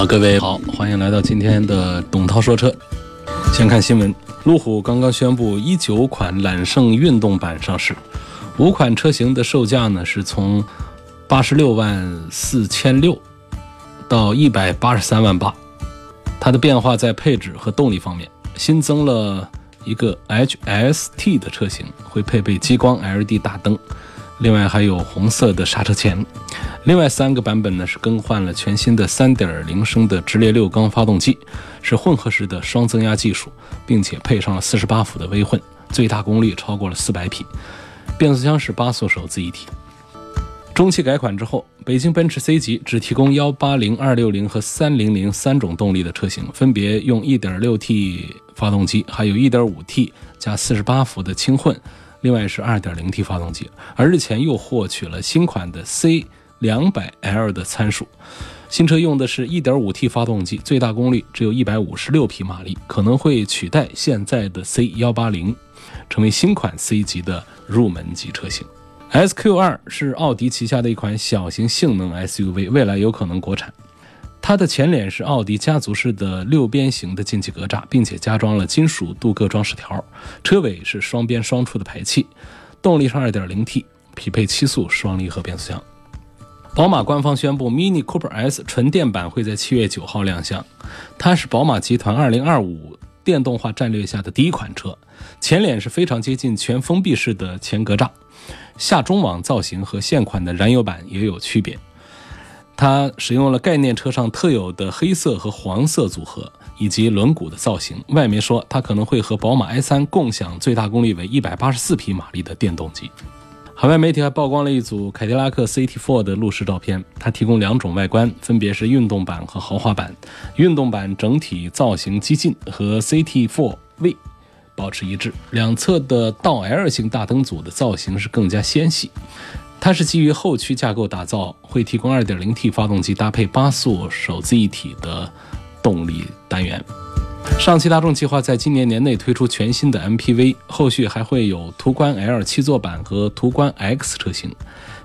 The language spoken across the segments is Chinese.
好，各位好，欢迎来到今天的董涛说车。先看新闻，路虎刚刚宣布一九款揽胜运动版上市，五款车型的售价呢是从八十六万四千六到一百八十三万八。它的变化在配置和动力方面，新增了一个 HST 的车型，会配备激光 LED 大灯。另外还有红色的刹车钳，另外三个版本呢是更换了全新的3.0升的直列六缸发动机，是混合式的双增压技术，并且配上了48伏的微混，最大功率超过了400匹，变速箱是八速手自一体。中期改款之后，北京奔驰 C 级只提供180、260和300三种动力的车型，分别用 1.6T 发动机，还有 1.5T 加48伏的轻混。另外是 2.0T 发动机，而日前又获取了新款的 C 200L 的参数。新车用的是一点五 T 发动机，最大功率只有一百五十六匹马力，可能会取代现在的 C 幺八零，成为新款 C 级的入门级车型。SQ2 是奥迪旗下的一款小型性能 SUV，未来有可能国产。它的前脸是奥迪家族式的六边形的进气格栅，并且加装了金属镀铬装饰条。车尾是双边双出的排气，动力是 2.0T，匹配七速双离合变速箱。宝马官方宣布，Mini Cooper S 纯电版会在七月九号亮相。它是宝马集团2025电动化战略下的第一款车。前脸是非常接近全封闭式的前格栅，下中网造型和现款的燃油版也有区别。它使用了概念车上特有的黑色和黄色组合，以及轮毂的造型。外媒说，它可能会和宝马 i3 共享最大功率为一百八十四匹马力的电动机。海外媒体还曝光了一组凯迪拉克 CT4 的路试照片，它提供两种外观，分别是运动版和豪华版。运动版整体造型激进，和 CT4V 保持一致，两侧的倒 L 型大灯组的造型是更加纤细。它是基于后驱架构打造，会提供 2.0T 发动机搭配八速手自一体的动力单元。上汽大众计划在今年年内推出全新的 MPV，后续还会有途观 L 七座版和途观 X 车型。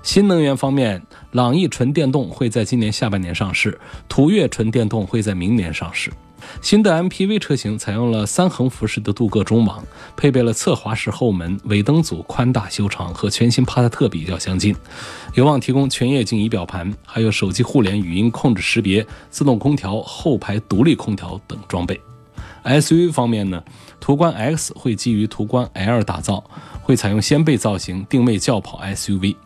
新能源方面，朗逸纯电动会在今年下半年上市，途岳纯电动会在明年上市。新的 MPV 车型采用了三横幅式的镀铬中网，配备了侧滑式后门，尾灯组宽大修长，和全新帕萨特比较相近，有望提供全液晶仪表盘，还有手机互联、语音控制识别、自动空调、后排独立空调等装备。SUV 方面呢，途观 X 会基于途观 L 打造，会采用掀背造型，定位轿跑 SUV。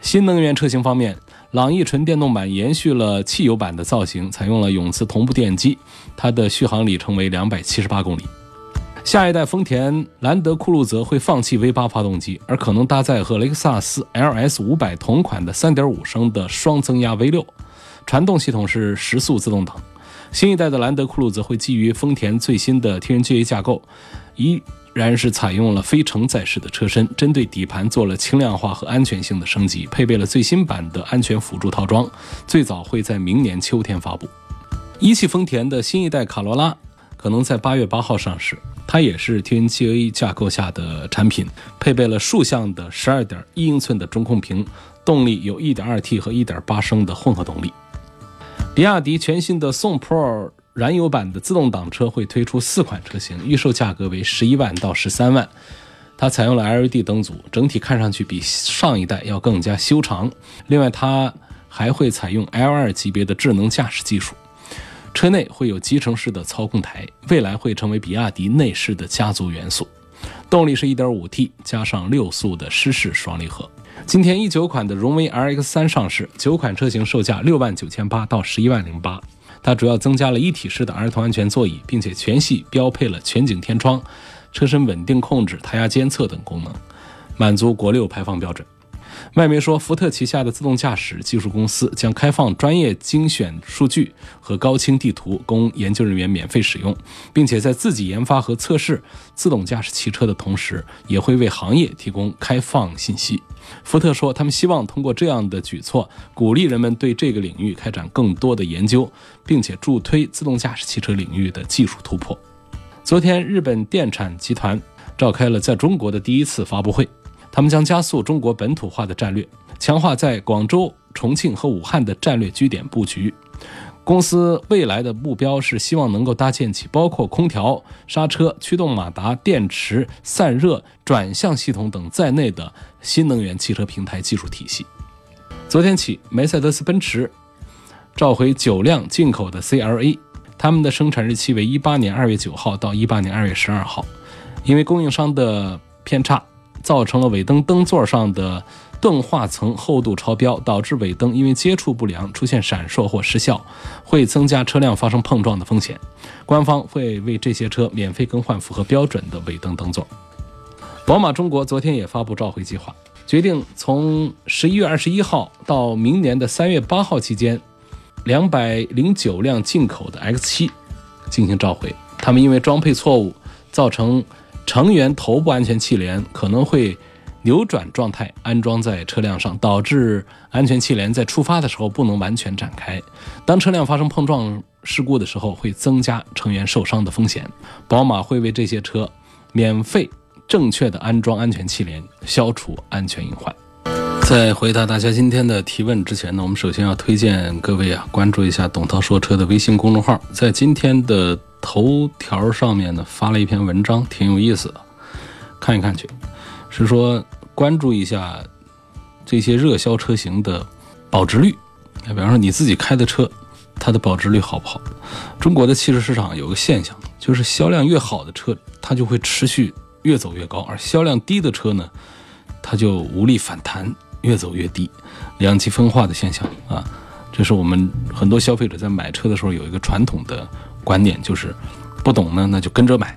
新能源车型方面。朗逸纯电动版延续了汽油版的造型，采用了永磁同步电机，它的续航里程为两百七十八公里。下一代丰田兰德酷路泽会放弃 V8 发动机，而可能搭载和雷克萨斯 LS 五百同款的三点五升的双增压 V6，传动系统是十速自动挡。新一代的兰德酷路泽会基于丰田最新的 TNGA 架构，一。然是采用了非承载式的车身，针对底盘做了轻量化和安全性的升级，配备了最新版的安全辅助套装，最早会在明年秋天发布。一汽丰田的新一代卡罗拉可能在八月八号上市，它也是 TNGA 架构下的产品，配备了竖向的十二点一英寸的中控屏，动力有 1.2T 和1.8升的混合动力。比亚迪全新的宋 Pro。燃油版的自动挡车会推出四款车型，预售价格为十一万到十三万。它采用了 LED 灯组，整体看上去比上一代要更加修长。另外，它还会采用 L2 级别的智能驾驶技术。车内会有集成式的操控台，未来会成为比亚迪内饰的家族元素。动力是一点五 T 加上六速的湿式双离合。今天一九款的荣威 RX3 上市，九款车型售价六万九千八到十一万零八。它主要增加了一体式的儿童安全座椅，并且全系标配了全景天窗、车身稳定控制、胎压监测等功能，满足国六排放标准。外媒说，福特旗下的自动驾驶技术公司将开放专业精选数据和高清地图供研究人员免费使用，并且在自己研发和测试自动驾驶汽车的同时，也会为行业提供开放信息。福特说，他们希望通过这样的举措，鼓励人们对这个领域开展更多的研究，并且助推自动驾驶汽车领域的技术突破。昨天，日本电产集团召开了在中国的第一次发布会，他们将加速中国本土化的战略，强化在广州、重庆和武汉的战略据点布局。公司未来的目标是希望能够搭建起包括空调、刹车、驱动马达、电池、散热、转向系统等在内的新能源汽车平台技术体系。昨天起，梅赛德斯奔驰召回九辆进口的 CLA，他们的生产日期为一八年二月九号到一八年二月十二号，因为供应商的偏差，造成了尾灯灯座上的。钝化层厚度超标，导致尾灯因为接触不良出现闪烁或失效，会增加车辆发生碰撞的风险。官方会为这些车免费更换符合标准的尾灯灯座。宝马中国昨天也发布召回计划，决定从十一月二十一号到明年的三月八号期间，两百零九辆进口的 X 七进行召回。他们因为装配错误，造成成员头部安全气帘可能会。扭转状态安装在车辆上，导致安全气帘在出发的时候不能完全展开。当车辆发生碰撞事故的时候，会增加成员受伤的风险。宝马会为这些车免费正确的安装安全气帘，消除安全隐患。在回答大家今天的提问之前呢，我们首先要推荐各位啊关注一下董涛说车的微信公众号，在今天的头条上面呢发了一篇文章，挺有意思的，看一看去。是说关注一下这些热销车型的保值率，比方说你自己开的车，它的保值率好不好？中国的汽车市场有个现象，就是销量越好的车，它就会持续越走越高，而销量低的车呢，它就无力反弹，越走越低，两极分化的现象啊。这是我们很多消费者在买车的时候有一个传统的观点，就是不懂呢，那就跟着买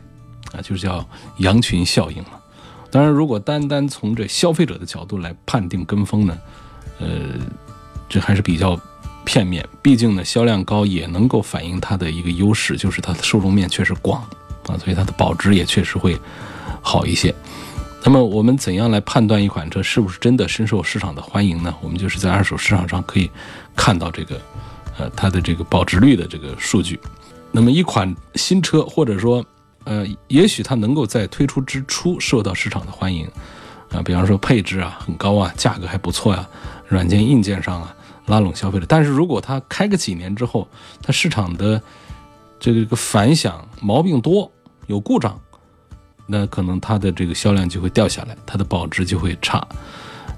啊，就是叫羊群效应嘛。当然，如果单单从这消费者的角度来判定跟风呢，呃，这还是比较片面。毕竟呢，销量高也能够反映它的一个优势，就是它的受众面确实广啊，所以它的保值也确实会好一些。那么，我们怎样来判断一款车是不是真的深受市场的欢迎呢？我们就是在二手市场上可以看到这个，呃，它的这个保值率的这个数据。那么，一款新车或者说呃，也许它能够在推出之初受到市场的欢迎，啊，比方说配置啊很高啊，价格还不错呀，软件硬件上啊拉拢消费者。但是如果它开个几年之后，它市场的这个这个反响毛病多，有故障，那可能它的这个销量就会掉下来，它的保值就会差。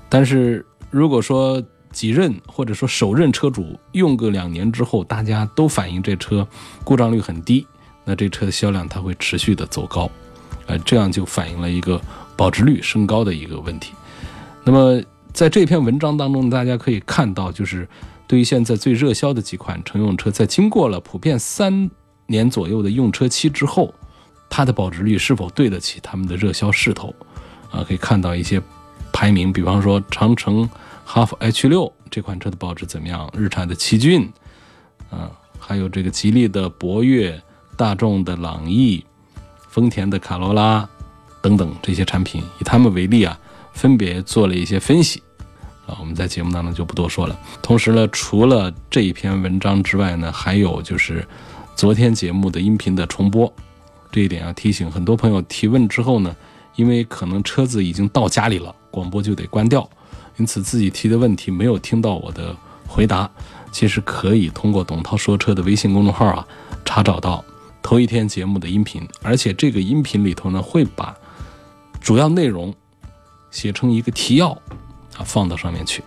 但是如果说几任或者说首任车主用个两年之后，大家都反映这车故障率很低。那这车的销量它会持续的走高，呃，这样就反映了一个保值率升高的一个问题。那么在这篇文章当中，大家可以看到，就是对于现在最热销的几款乘用车，在经过了普遍三年左右的用车期之后，它的保值率是否对得起他们的热销势头？啊，可以看到一些排名，比方说长城哈弗 H 六这款车的保值怎么样？日产的奇骏，啊，还有这个吉利的博越。大众的朗逸、丰田的卡罗拉等等这些产品，以他们为例啊，分别做了一些分析啊，我们在节目当中就不多说了。同时呢，除了这一篇文章之外呢，还有就是昨天节目的音频的重播，这一点要提醒很多朋友提问之后呢，因为可能车子已经到家里了，广播就得关掉，因此自己提的问题没有听到我的回答，其实可以通过董涛说车的微信公众号啊查找到。头一天节目的音频，而且这个音频里头呢，会把主要内容写成一个提要啊，放到上面去。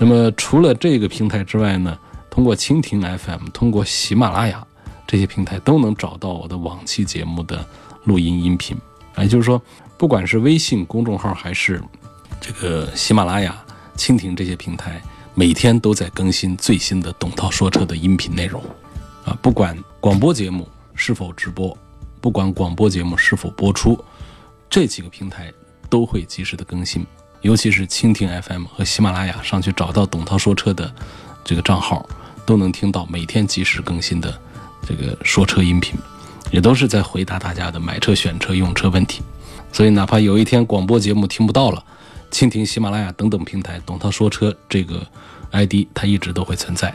那么除了这个平台之外呢，通过蜻蜓 FM、通过喜马拉雅这些平台都能找到我的往期节目的录音音频。也就是说，不管是微信公众号还是这个喜马拉雅、蜻蜓这些平台，每天都在更新最新的董涛说车的音频内容啊，不管广播节目。是否直播，不管广播节目是否播出，这几个平台都会及时的更新。尤其是蜻蜓 FM 和喜马拉雅上去找到董涛说车的这个账号，都能听到每天及时更新的这个说车音频，也都是在回答大家的买车、选车、用车问题。所以，哪怕有一天广播节目听不到了，蜻蜓、喜马拉雅等等平台，董涛说车这个 ID 它一直都会存在，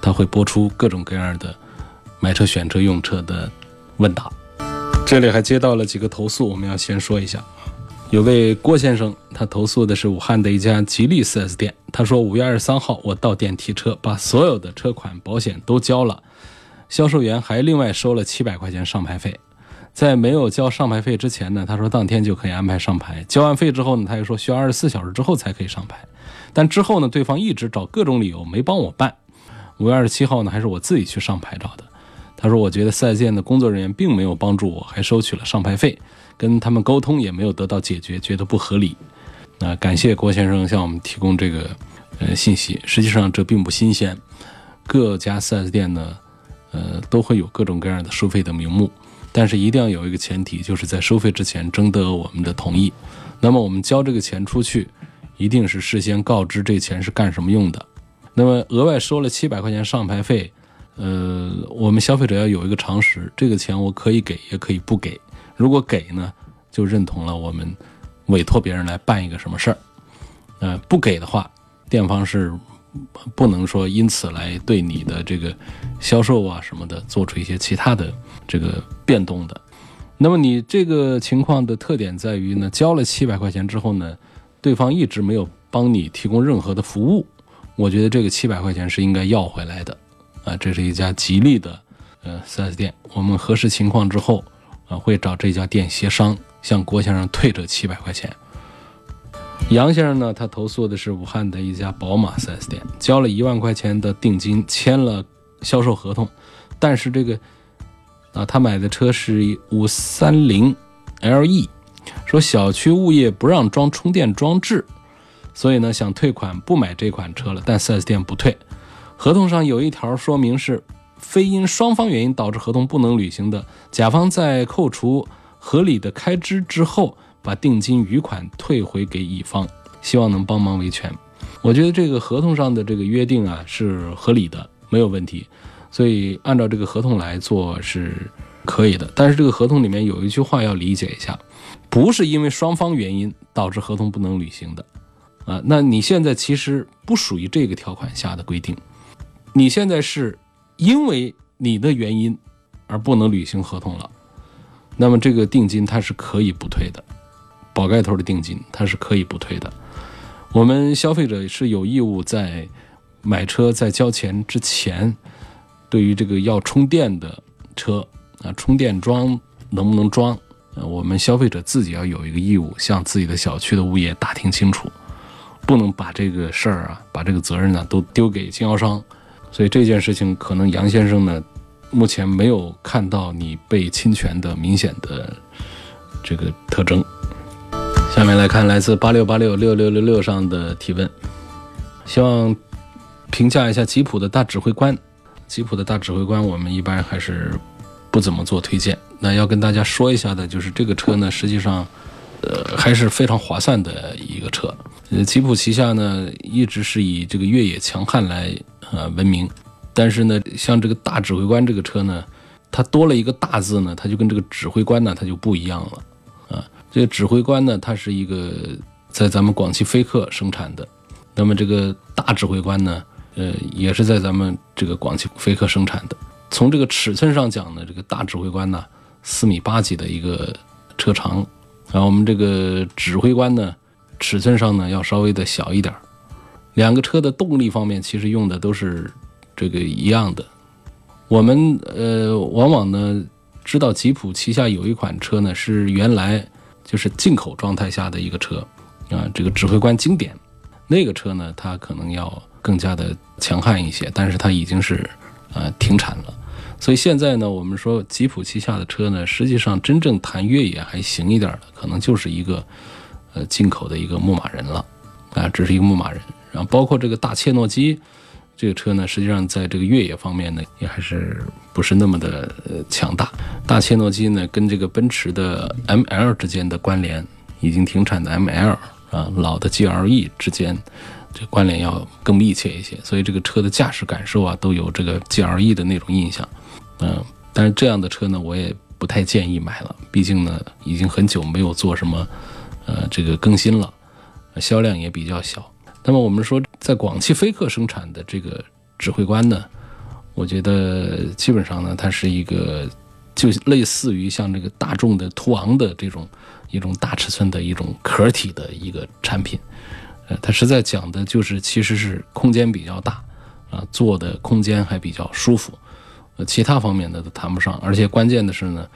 它会播出各种各样的买车、选车、用车的问答。这里还接到了几个投诉，我们要先说一下。有位郭先生，他投诉的是武汉的一家吉利 4S 店。他说，五月二十三号我到店提车，把所有的车款保险都交了，销售员还另外收了七百块钱上牌费。在没有交上牌费之前呢，他说当天就可以安排上牌。交完费之后呢，他又说需要二十四小时之后才可以上牌。但之后呢，对方一直找各种理由没帮我办。五月二十七号呢，还是我自己去上牌照的。他说，我觉得四 S 店的工作人员并没有帮助我，还收取了上牌费。跟他们沟通也没有得到解决，觉得不合理。那感谢郭先生向我们提供这个呃信息。实际上这并不新鲜，各家 4S 店呢，呃都会有各种各样的收费的名目，但是一定要有一个前提，就是在收费之前征得我们的同意。那么我们交这个钱出去，一定是事先告知这钱是干什么用的。那么额外收了七百块钱上牌费，呃，我们消费者要有一个常识，这个钱我可以给，也可以不给。如果给呢，就认同了我们委托别人来办一个什么事儿。呃，不给的话，店方是不能说因此来对你的这个销售啊什么的做出一些其他的这个变动的。那么你这个情况的特点在于呢，交了七百块钱之后呢，对方一直没有帮你提供任何的服务。我觉得这个七百块钱是应该要回来的。啊，这是一家吉利的呃 4S 店，我们核实情况之后。啊，会找这家店协商，向郭先生退这七百块钱。杨先生呢，他投诉的是武汉的一家宝马 4S 店，交了一万块钱的定金，签了销售合同，但是这个啊，他买的车是五三零 LE，说小区物业不让装充电装置，所以呢想退款不买这款车了，但 4S 店不退。合同上有一条说明是。非因双方原因导致合同不能履行的，甲方在扣除合理的开支之后，把定金余款退回给乙方，希望能帮忙维权。我觉得这个合同上的这个约定啊是合理的，没有问题，所以按照这个合同来做是可以的。但是这个合同里面有一句话要理解一下，不是因为双方原因导致合同不能履行的，啊，那你现在其实不属于这个条款下的规定，你现在是。因为你的原因而不能履行合同了，那么这个定金它是可以不退的，宝盖头的定金它是可以不退的。我们消费者是有义务在买车在交钱之前，对于这个要充电的车啊，充电桩能不能装，我们消费者自己要有一个义务向自己的小区的物业打听清楚，不能把这个事儿啊，把这个责任呢都丢给经销商。所以这件事情可能杨先生呢，目前没有看到你被侵权的明显的这个特征。下面来看来自八六八六六六六六上的提问，希望评价一下吉普的大指挥官。吉普的大指挥官我们一般还是不怎么做推荐。那要跟大家说一下的就是这个车呢，实际上呃还是非常划算的一个车。呃，吉普旗下呢一直是以这个越野强悍来。呃，闻名，但是呢，像这个大指挥官这个车呢，它多了一个大字呢，它就跟这个指挥官呢，它就不一样了啊。这个指挥官呢，它是一个在咱们广汽菲克生产的，那么这个大指挥官呢，呃，也是在咱们这个广汽菲克生产的。从这个尺寸上讲呢，这个大指挥官呢，四米八几的一个车长，然后我们这个指挥官呢，尺寸上呢要稍微的小一点。两个车的动力方面其实用的都是这个一样的。我们呃往往呢知道吉普旗下有一款车呢是原来就是进口状态下的一个车啊，这个指挥官经典那个车呢它可能要更加的强悍一些，但是它已经是呃停产了。所以现在呢我们说吉普旗下的车呢，实际上真正谈越野还行一点的，可能就是一个呃进口的一个牧马人了啊，这是一个牧马人。然后包括这个大切诺基，这个车呢，实际上在这个越野方面呢，也还是不是那么的呃强大。大切诺基呢，跟这个奔驰的 ML 之间的关联，已经停产的 ML，啊老的 GLE 之间这关联要更密切一些，所以这个车的驾驶感受啊都有这个 GLE 的那种印象。嗯，但是这样的车呢，我也不太建议买了，毕竟呢已经很久没有做什么呃这个更新了，销量也比较小。那么我们说，在广汽菲克生产的这个指挥官呢，我觉得基本上呢，它是一个就类似于像这个大众的途昂的这种一种大尺寸的一种壳体的一个产品。呃，它实在讲的就是其实是空间比较大啊，坐的空间还比较舒服。呃，其他方面的都谈不上。而且关键的是呢，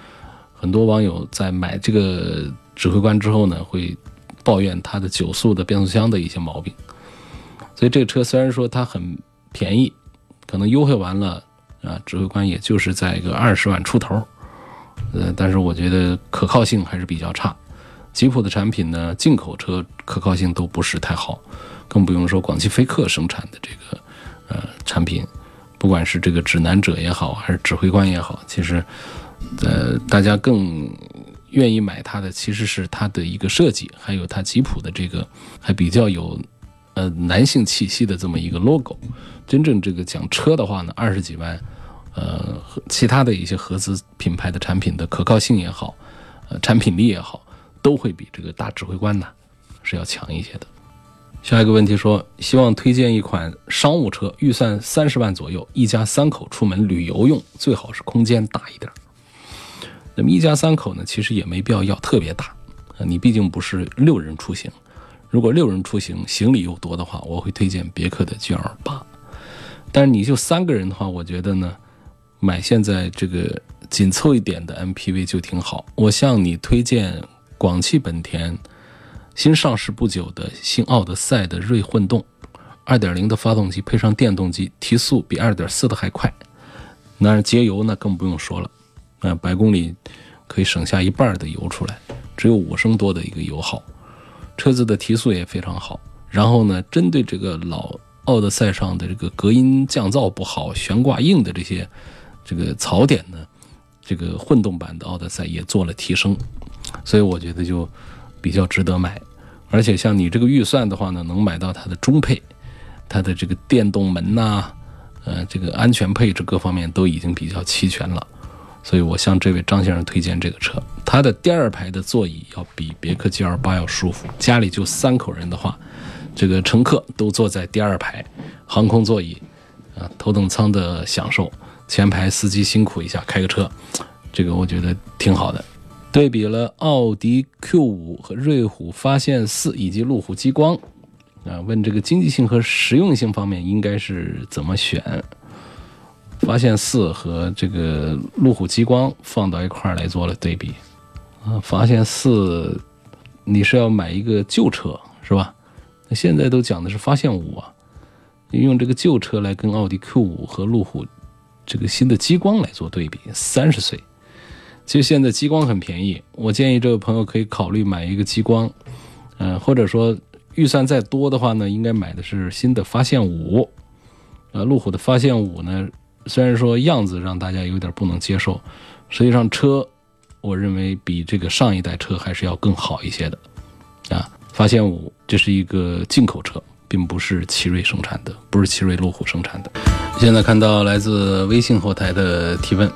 很多网友在买这个指挥官之后呢，会抱怨它的九速的变速箱的一些毛病。所以这个车虽然说它很便宜，可能优惠完了啊，指挥官也就是在一个二十万出头，呃，但是我觉得可靠性还是比较差。吉普的产品呢，进口车可靠性都不是太好，更不用说广汽菲克生产的这个呃产品，不管是这个指南者也好，还是指挥官也好，其实呃大家更愿意买它的其实是它的一个设计，还有它吉普的这个还比较有。呃，男性气息的这么一个 logo，真正这个讲车的话呢，二十几万，呃，其他的一些合资品牌的产品的可靠性也好，呃，产品力也好，都会比这个大指挥官呢是要强一些的。下一个问题说，希望推荐一款商务车，预算三十万左右，一家三口出门旅游用，最好是空间大一点。那么一家三口呢，其实也没必要要特别大，啊，你毕竟不是六人出行。如果六人出行，行李又多的话，我会推荐别克的 GL 八。但是你就三个人的话，我觉得呢，买现在这个紧凑一点的 MPV 就挺好。我向你推荐广汽本田新上市不久的新奥德赛的锐混动，2.0的发动机配上电动机，提速比2.4的还快。那节油呢更不用说了，啊，百公里可以省下一半的油出来，只有五升多的一个油耗。车子的提速也非常好，然后呢，针对这个老奥德赛上的这个隔音降噪不好、悬挂硬的这些这个槽点呢，这个混动版的奥德赛也做了提升，所以我觉得就比较值得买。而且像你这个预算的话呢，能买到它的中配，它的这个电动门呐，呃，这个安全配置各方面都已经比较齐全了。所以我向这位张先生推荐这个车，它的第二排的座椅要比别克 GL 八要舒服。家里就三口人的话，这个乘客都坐在第二排，航空座椅，啊，头等舱的享受，前排司机辛苦一下开个车，这个我觉得挺好的。对比了奥迪 Q 五和瑞虎发现四以及路虎极光，啊，问这个经济性和实用性方面应该是怎么选？发现四和这个路虎极光放到一块儿来做了对比，啊，发现四你是要买一个旧车是吧？那现在都讲的是发现五啊，用这个旧车来跟奥迪 Q 五和路虎这个新的极光来做对比，三十岁，其实现在激光很便宜，我建议这位朋友可以考虑买一个激光，嗯，或者说预算再多的话呢，应该买的是新的发现五，呃，路虎的发现五呢。虽然说样子让大家有点不能接受，实际上车，我认为比这个上一代车还是要更好一些的，啊，发现五这是一个进口车，并不是奇瑞生产的，不是奇瑞路虎生产的。现在看到来自微信后台的提问，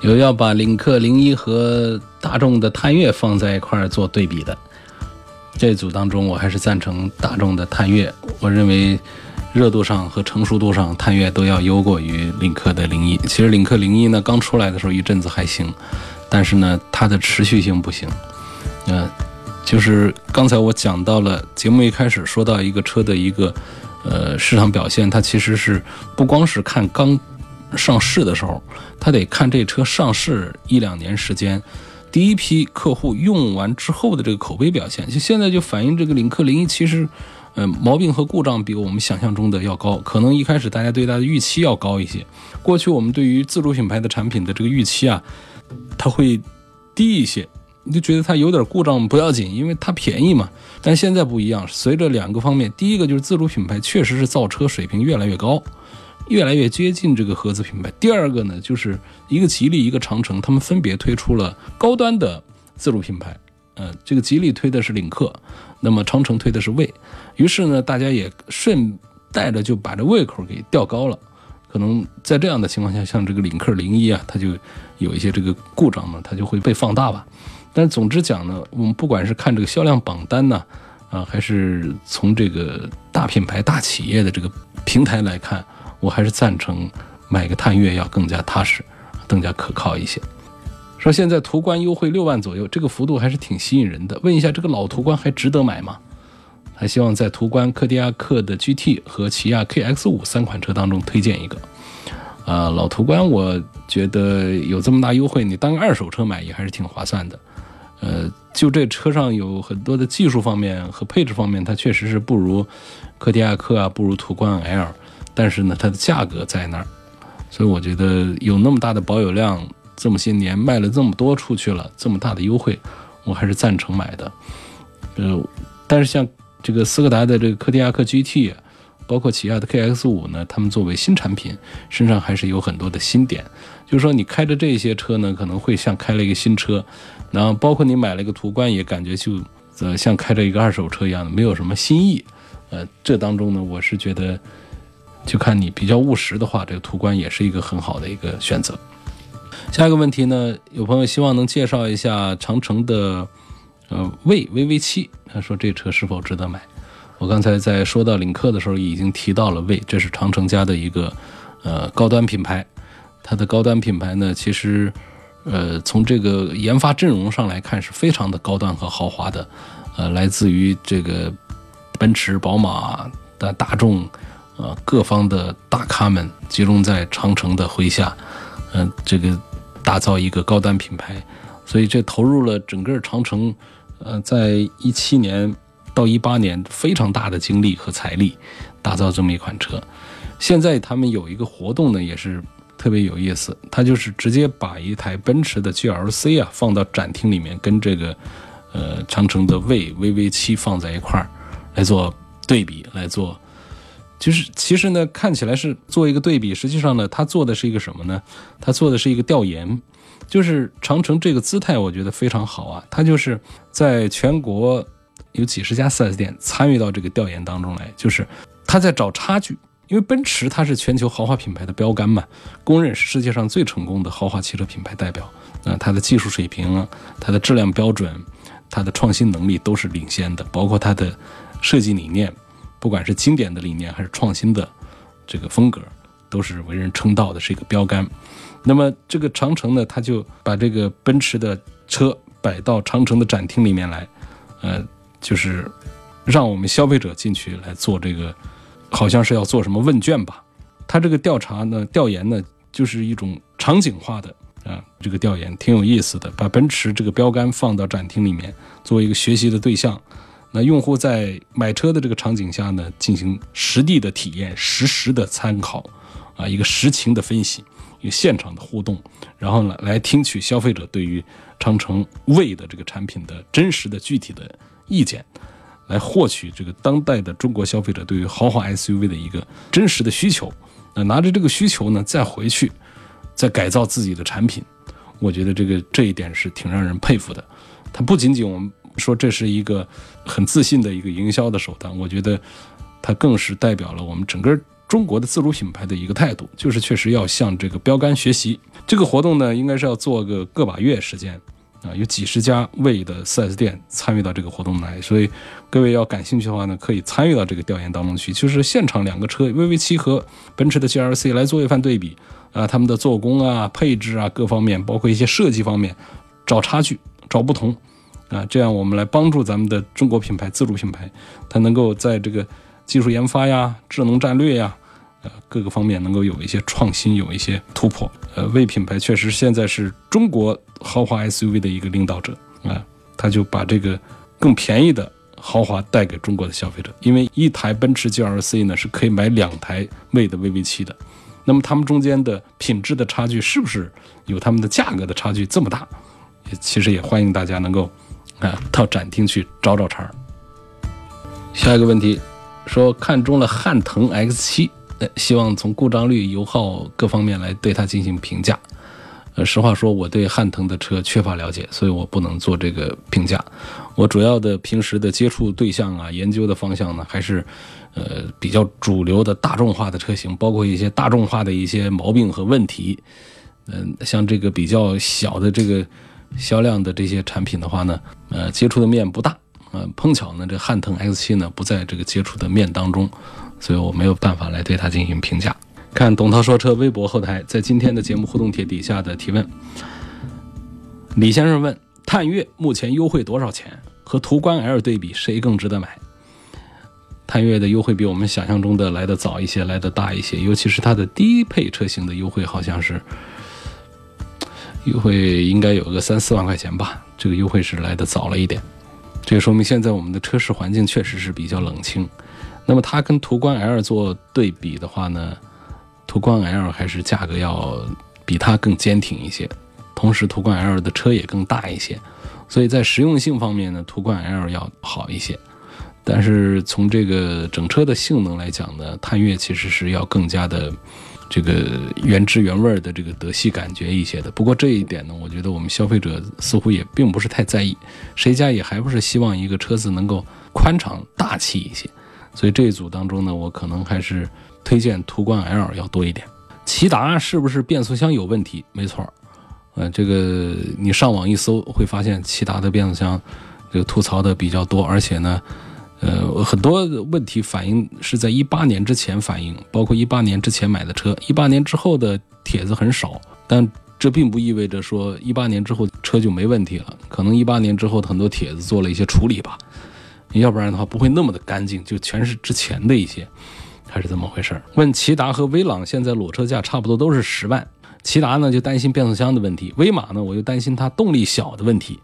有要把领克零一和大众的探岳放在一块儿做对比的，这组当中我还是赞成大众的探岳，我认为。热度上和成熟度上，探岳都要优过于领克的零一。其实领克零一呢，刚出来的时候一阵子还行，但是呢，它的持续性不行。嗯，就是刚才我讲到了节目一开始说到一个车的一个呃市场表现，它其实是不光是看刚上市的时候，他得看这车上市一两年时间，第一批客户用完之后的这个口碑表现。就现在就反映这个领克零一其实。嗯，毛病和故障比我们想象中的要高，可能一开始大家对它的预期要高一些。过去我们对于自主品牌的产品的这个预期啊，它会低一些，你就觉得它有点故障不要紧，因为它便宜嘛。但现在不一样，随着两个方面，第一个就是自主品牌确实是造车水平越来越高，越来越接近这个合资品牌。第二个呢，就是一个吉利，一个长城，他们分别推出了高端的自主品牌。呃，这个吉利推的是领克，那么长城推的是魏，于是呢，大家也顺带着就把这胃口给调高了。可能在这样的情况下，像这个领克零一啊，它就有一些这个故障呢，它就会被放大吧。但总之讲呢，我们不管是看这个销量榜单呢，啊，还是从这个大品牌、大企业的这个平台来看，我还是赞成买个探岳要更加踏实，更加可靠一些。说现在途观优惠六万左右，这个幅度还是挺吸引人的。问一下，这个老途观还值得买吗？还希望在途观、柯迪亚克的 GT 和起亚 KX5 三款车当中推荐一个。啊，老途观，我觉得有这么大优惠，你当个二手车买也还是挺划算的。呃，就这车上有很多的技术方面和配置方面，它确实是不如柯迪亚克啊，不如途观 L，但是呢，它的价格在那儿，所以我觉得有那么大的保有量，这么些年卖了这么多出去了，这么大的优惠，我还是赞成买的。呃，但是像。这个斯柯达的这个柯迪亚克 GT，包括起亚的 KX5 呢，他们作为新产品，身上还是有很多的新点。就是说，你开着这些车呢，可能会像开了一个新车；然后，包括你买了一个途观，也感觉就呃像开着一个二手车一样的，没有什么新意。呃，这当中呢，我是觉得，就看你比较务实的话，这个途观也是一个很好的一个选择。下一个问题呢，有朋友希望能介绍一下长城的。呃，魏 VV 七，他说这车是否值得买？我刚才在说到领克的时候，已经提到了魏，这是长城家的一个呃高端品牌。它的高端品牌呢，其实呃从这个研发阵容上来看，是非常的高端和豪华的。呃，来自于这个奔驰、宝马的大众，呃各方的大咖们集中在长城的麾下，嗯，这个打造一个高端品牌，所以这投入了整个长城。呃，在一七年到一八年，非常大的精力和财力打造这么一款车。现在他们有一个活动呢，也是特别有意思。他就是直接把一台奔驰的 GLC 啊放到展厅里面，跟这个呃长城的魏 VV 七放在一块儿来做对比，来做就是其实呢看起来是做一个对比，实际上呢他做的是一个什么呢？他做的是一个调研。就是长城这个姿态，我觉得非常好啊。他就是在全国有几十家 4S 店参与到这个调研当中来，就是他在找差距。因为奔驰它是全球豪华品牌的标杆嘛，公认是世界上最成功的豪华汽车品牌代表。啊，它的技术水平，它的质量标准，它的创新能力都是领先的，包括它的设计理念，不管是经典的理念还是创新的这个风格，都是为人称道的，是一个标杆。那么这个长城呢，他就把这个奔驰的车摆到长城的展厅里面来，呃，就是让我们消费者进去来做这个，好像是要做什么问卷吧。他这个调查呢、调研呢，就是一种场景化的啊，这个调研挺有意思的，把奔驰这个标杆放到展厅里面，作为一个学习的对象。那用户在买车的这个场景下呢，进行实地的体验、实时的参考，啊，一个实情的分析。一个现场的互动，然后呢，来听取消费者对于长城魏的这个产品的真实的具体的意见，来获取这个当代的中国消费者对于豪华 SUV 的一个真实的需求。那拿着这个需求呢，再回去再改造自己的产品，我觉得这个这一点是挺让人佩服的。它不仅仅我们说这是一个很自信的一个营销的手段，我觉得它更是代表了我们整个。中国的自主品牌的一个态度，就是确实要向这个标杆学习。这个活动呢，应该是要做个个把月时间，啊，有几十家魏的 4S 店参与到这个活动来，所以各位要感兴趣的话呢，可以参与到这个调研当中去。就是现场两个车，VV 七和奔驰的 GLC 来做一番对比，啊，他们的做工啊、配置啊各方面，包括一些设计方面，找差距、找不同，啊，这样我们来帮助咱们的中国品牌、自主品牌，它能够在这个技术研发呀、智能战略呀。呃，各个方面能够有一些创新，有一些突破。呃，魏品牌确实现在是中国豪华 SUV 的一个领导者啊，他就把这个更便宜的豪华带给中国的消费者。因为一台奔驰 GLC 呢是可以买两台魏的 VV7 的，那么他们中间的品质的差距是不是有他们的价格的差距这么大？也其实也欢迎大家能够啊到展厅去找找茬。下一个问题说看中了汉腾 X7。希望从故障率、油耗各方面来对它进行评价。呃，实话说，我对汉腾的车缺乏了解，所以我不能做这个评价。我主要的平时的接触对象啊，研究的方向呢，还是呃比较主流的大众化的车型，包括一些大众化的一些毛病和问题。嗯，像这个比较小的这个销量的这些产品的话呢，呃，接触的面不大。呃，碰巧呢，这汉腾 X7 呢不在这个接触的面当中，所以我没有办法来对它进行评价。看董涛说车微博后台，在今天的节目互动帖底下的提问，李先生问：探岳目前优惠多少钱？和途观 L 对比，谁更值得买？探岳的优惠比我们想象中的来的早一些，来的大一些，尤其是它的低配车型的优惠，好像是优惠应该有个三四万块钱吧，这个优惠是来的早了一点。这也说明现在我们的车市环境确实是比较冷清。那么它跟途观 L 做对比的话呢，途观 L 还是价格要比它更坚挺一些，同时途观 L 的车也更大一些，所以在实用性方面呢，途观 L 要好一些。但是从这个整车的性能来讲呢，探岳其实是要更加的。这个原汁原味的这个德系感觉一些的，不过这一点呢，我觉得我们消费者似乎也并不是太在意，谁家也还不是希望一个车子能够宽敞大气一些，所以这一组当中呢，我可能还是推荐途观 L 要多一点。骐达是不是变速箱有问题？没错，呃，这个你上网一搜会发现骐达的变速箱这个吐槽的比较多，而且呢。呃，很多问题反映是在一八年之前反映，包括一八年之前买的车，一八年之后的帖子很少。但这并不意味着说一八年之后车就没问题了，可能一八年之后很多帖子做了一些处理吧，要不然的话不会那么的干净，就全是之前的一些，还是这么回事问骐达和威朗现在裸车价差不多都是十万，骐达呢就担心变速箱的问题，威马呢我又担心它动力小的问题。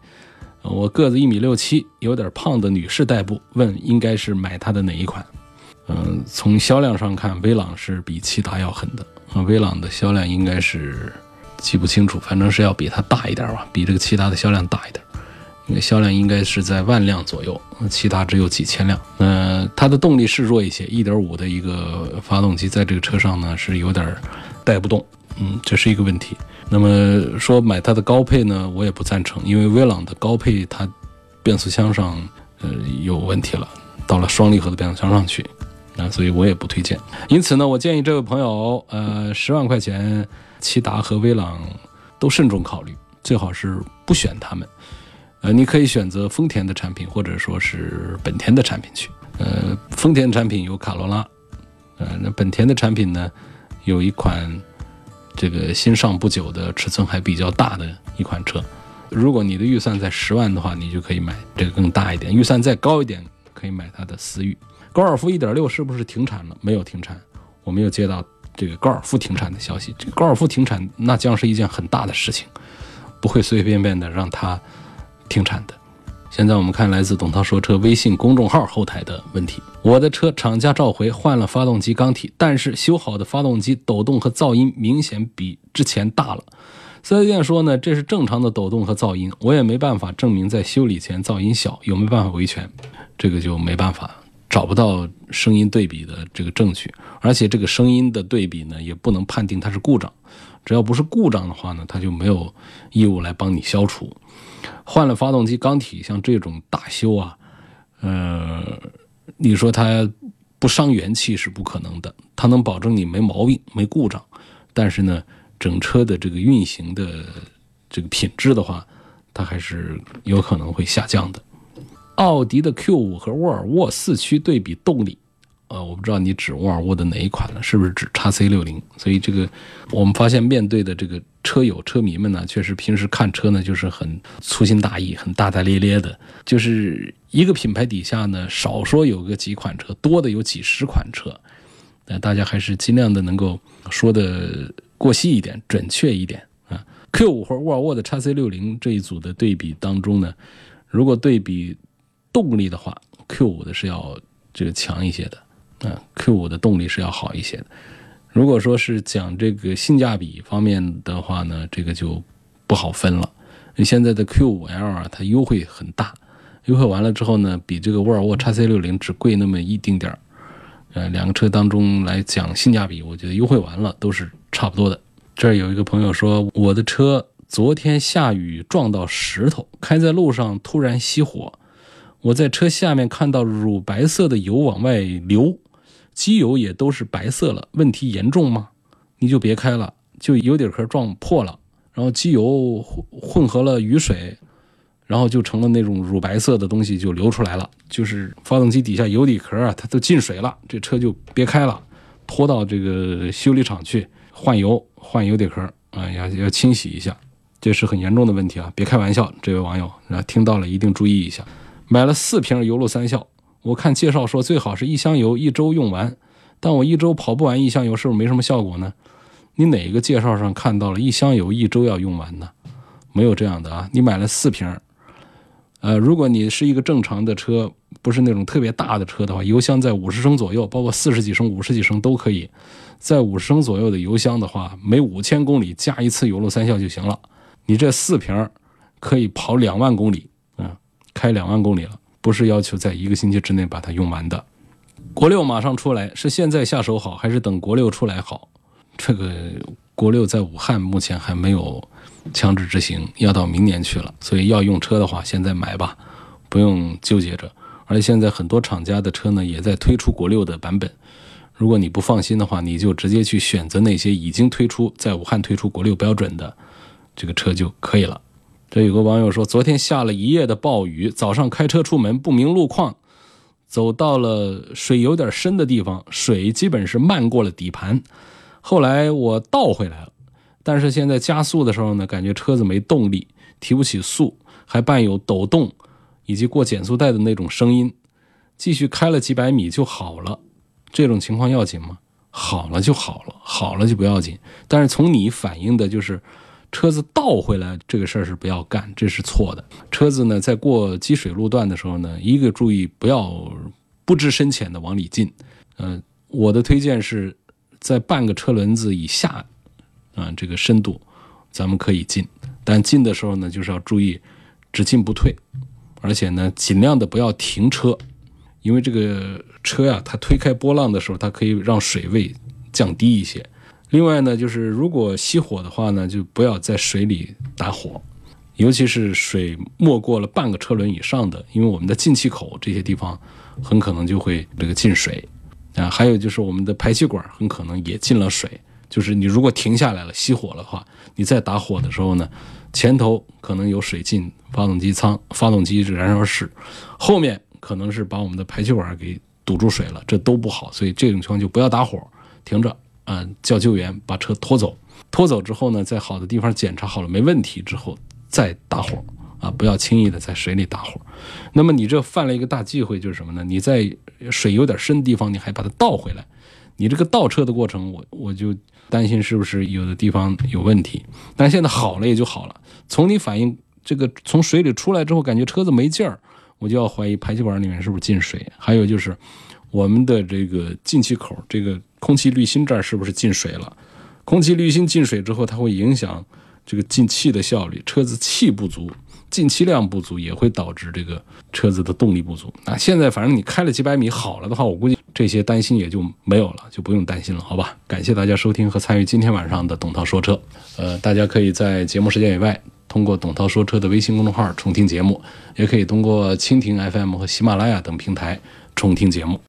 我个子一米六七，有点胖的女士代步，问应该是买它的哪一款？嗯，从销量上看，威朗是比骐达要狠的。啊，威朗的销量应该是记不清楚，反正是要比它大一点吧，比这个骐达的销量大一点。因为销量应该是在万辆左右，骐达只有几千辆。那它的动力是弱一些，一点五的一个发动机在这个车上呢是有点带不动。嗯，这是一个问题。那么说买它的高配呢，我也不赞成，因为威朗的高配它变速箱上呃有问题了，到了双离合的变速箱上去，啊，所以我也不推荐。因此呢，我建议这位朋友，呃，十万块钱，骐达和威朗都慎重考虑，最好是不选它们。呃，你可以选择丰田的产品，或者说是本田的产品去。呃，丰田产品有卡罗拉，呃，那本田的产品呢，有一款。这个新上不久的尺寸还比较大的一款车，如果你的预算在十万的话，你就可以买这个更大一点；预算再高一点，可以买它的思域。高尔夫1.6是不是停产了？没有停产，我没有接到这个高尔夫停产的消息。这个高尔夫停产，那将是一件很大的事情，不会随随便便的让它停产的。现在我们看来自董涛说车微信公众号后台的问题：我的车厂家召回换了发动机缸体，但是修好的发动机抖动和噪音明显比之前大了。四 S 店说呢，这是正常的抖动和噪音，我也没办法证明在修理前噪音小，有没有办法维权？这个就没办法，找不到声音对比的这个证据，而且这个声音的对比呢，也不能判定它是故障。只要不是故障的话呢，它就没有义务来帮你消除。换了发动机缸体，像这种大修啊，呃，你说它不伤元气是不可能的，它能保证你没毛病、没故障，但是呢，整车的这个运行的这个品质的话，它还是有可能会下降的。奥迪的 Q5 和沃尔沃四驱对比动力。呃，我不知道你指沃尔沃的哪一款了，是不是指叉 C 六零？所以这个我们发现，面对的这个车友车迷们呢，确实平时看车呢就是很粗心大意、很大大咧咧的。就是一个品牌底下呢，少说有个几款车，多的有几十款车。那大家还是尽量的能够说的过细一点、准确一点啊。Q 五和沃尔沃的叉 C 六零这一组的对比当中呢，如果对比动力的话，Q 五的是要这个强一些的。啊，Q 五的动力是要好一些的。如果说是讲这个性价比方面的话呢，这个就不好分了。现在的 Q 五 L 啊，它优惠很大，优惠完了之后呢，比这个沃尔沃 x C 六零只贵那么一丁点儿。呃，两个车当中来讲性价比，我觉得优惠完了都是差不多的。这儿有一个朋友说，我的车昨天下雨撞到石头，开在路上突然熄火，我在车下面看到乳白色的油往外流，机油也都是白色了，问题严重吗？你就别开了，就油底壳撞破了，然后机油混混合了雨水，然后就成了那种乳白色的东西就流出来了，就是发动机底下油底壳啊，它都进水了，这车就别开了，拖到这个修理厂去换油。换油底壳啊，要要清洗一下，这是很严重的问题啊！别开玩笑，这位网友啊，听到了一定注意一下。买了四瓶油路三效，我看介绍说最好是一箱油一周用完，但我一周跑不完一箱油，是不是没什么效果呢？你哪个介绍上看到了一箱油一周要用完呢？没有这样的啊！你买了四瓶，呃，如果你是一个正常的车，不是那种特别大的车的话，油箱在五十升左右，包括四十几升、五十几升都可以。在五十升左右的油箱的话，每五千公里加一次油路三效就行了。你这四瓶可以跑两万公里，嗯，开两万公里了，不是要求在一个星期之内把它用完的。国六马上出来，是现在下手好，还是等国六出来好？这个国六在武汉目前还没有强制执行，要到明年去了。所以要用车的话，现在买吧，不用纠结着。而且现在很多厂家的车呢，也在推出国六的版本。如果你不放心的话，你就直接去选择那些已经推出在武汉推出国六标准的这个车就可以了。这有个网友说，昨天下了一夜的暴雨，早上开车出门不明路况，走到了水有点深的地方，水基本是漫过了底盘。后来我倒回来了，但是现在加速的时候呢，感觉车子没动力，提不起速，还伴有抖动以及过减速带的那种声音。继续开了几百米就好了。这种情况要紧吗？好了就好了，好了就不要紧。但是从你反映的就是，车子倒回来这个事儿是不要干，这是错的。车子呢，在过积水路段的时候呢，一个注意不要不知深浅的往里进。嗯，我的推荐是在半个车轮子以下，啊，这个深度咱们可以进，但进的时候呢，就是要注意只进不退，而且呢，尽量的不要停车。因为这个车呀，它推开波浪的时候，它可以让水位降低一些。另外呢，就是如果熄火的话呢，就不要在水里打火，尤其是水没过了半个车轮以上的，因为我们的进气口这些地方很可能就会这个进水啊。还有就是我们的排气管很可能也进了水。就是你如果停下来了熄火的话，你再打火的时候呢，前头可能有水进发动机舱、发动机燃烧室，后面。可能是把我们的排气管给堵住水了，这都不好，所以这种情况就不要打火，停着，嗯，叫救援把车拖走。拖走之后呢，在好的地方检查好了没问题之后再打火，啊，不要轻易的在水里打火。那么你这犯了一个大忌讳，就是什么呢？你在水有点深的地方，你还把它倒回来，你这个倒车的过程，我我就担心是不是有的地方有问题。但现在好了也就好了。从你反映这个从水里出来之后，感觉车子没劲儿。我就要怀疑排气管里面是不是进水，还有就是我们的这个进气口，这个空气滤芯这儿是不是进水了？空气滤芯进水之后，它会影响这个进气的效率，车子气不足，进气量不足，也会导致这个车子的动力不足。那现在反正你开了几百米好了的话，我估计这些担心也就没有了，就不用担心了，好吧？感谢大家收听和参与今天晚上的董涛说车。呃，大家可以在节目时间以外。通过董涛说车的微信公众号重听节目，也可以通过蜻蜓 FM 和喜马拉雅等平台重听节目。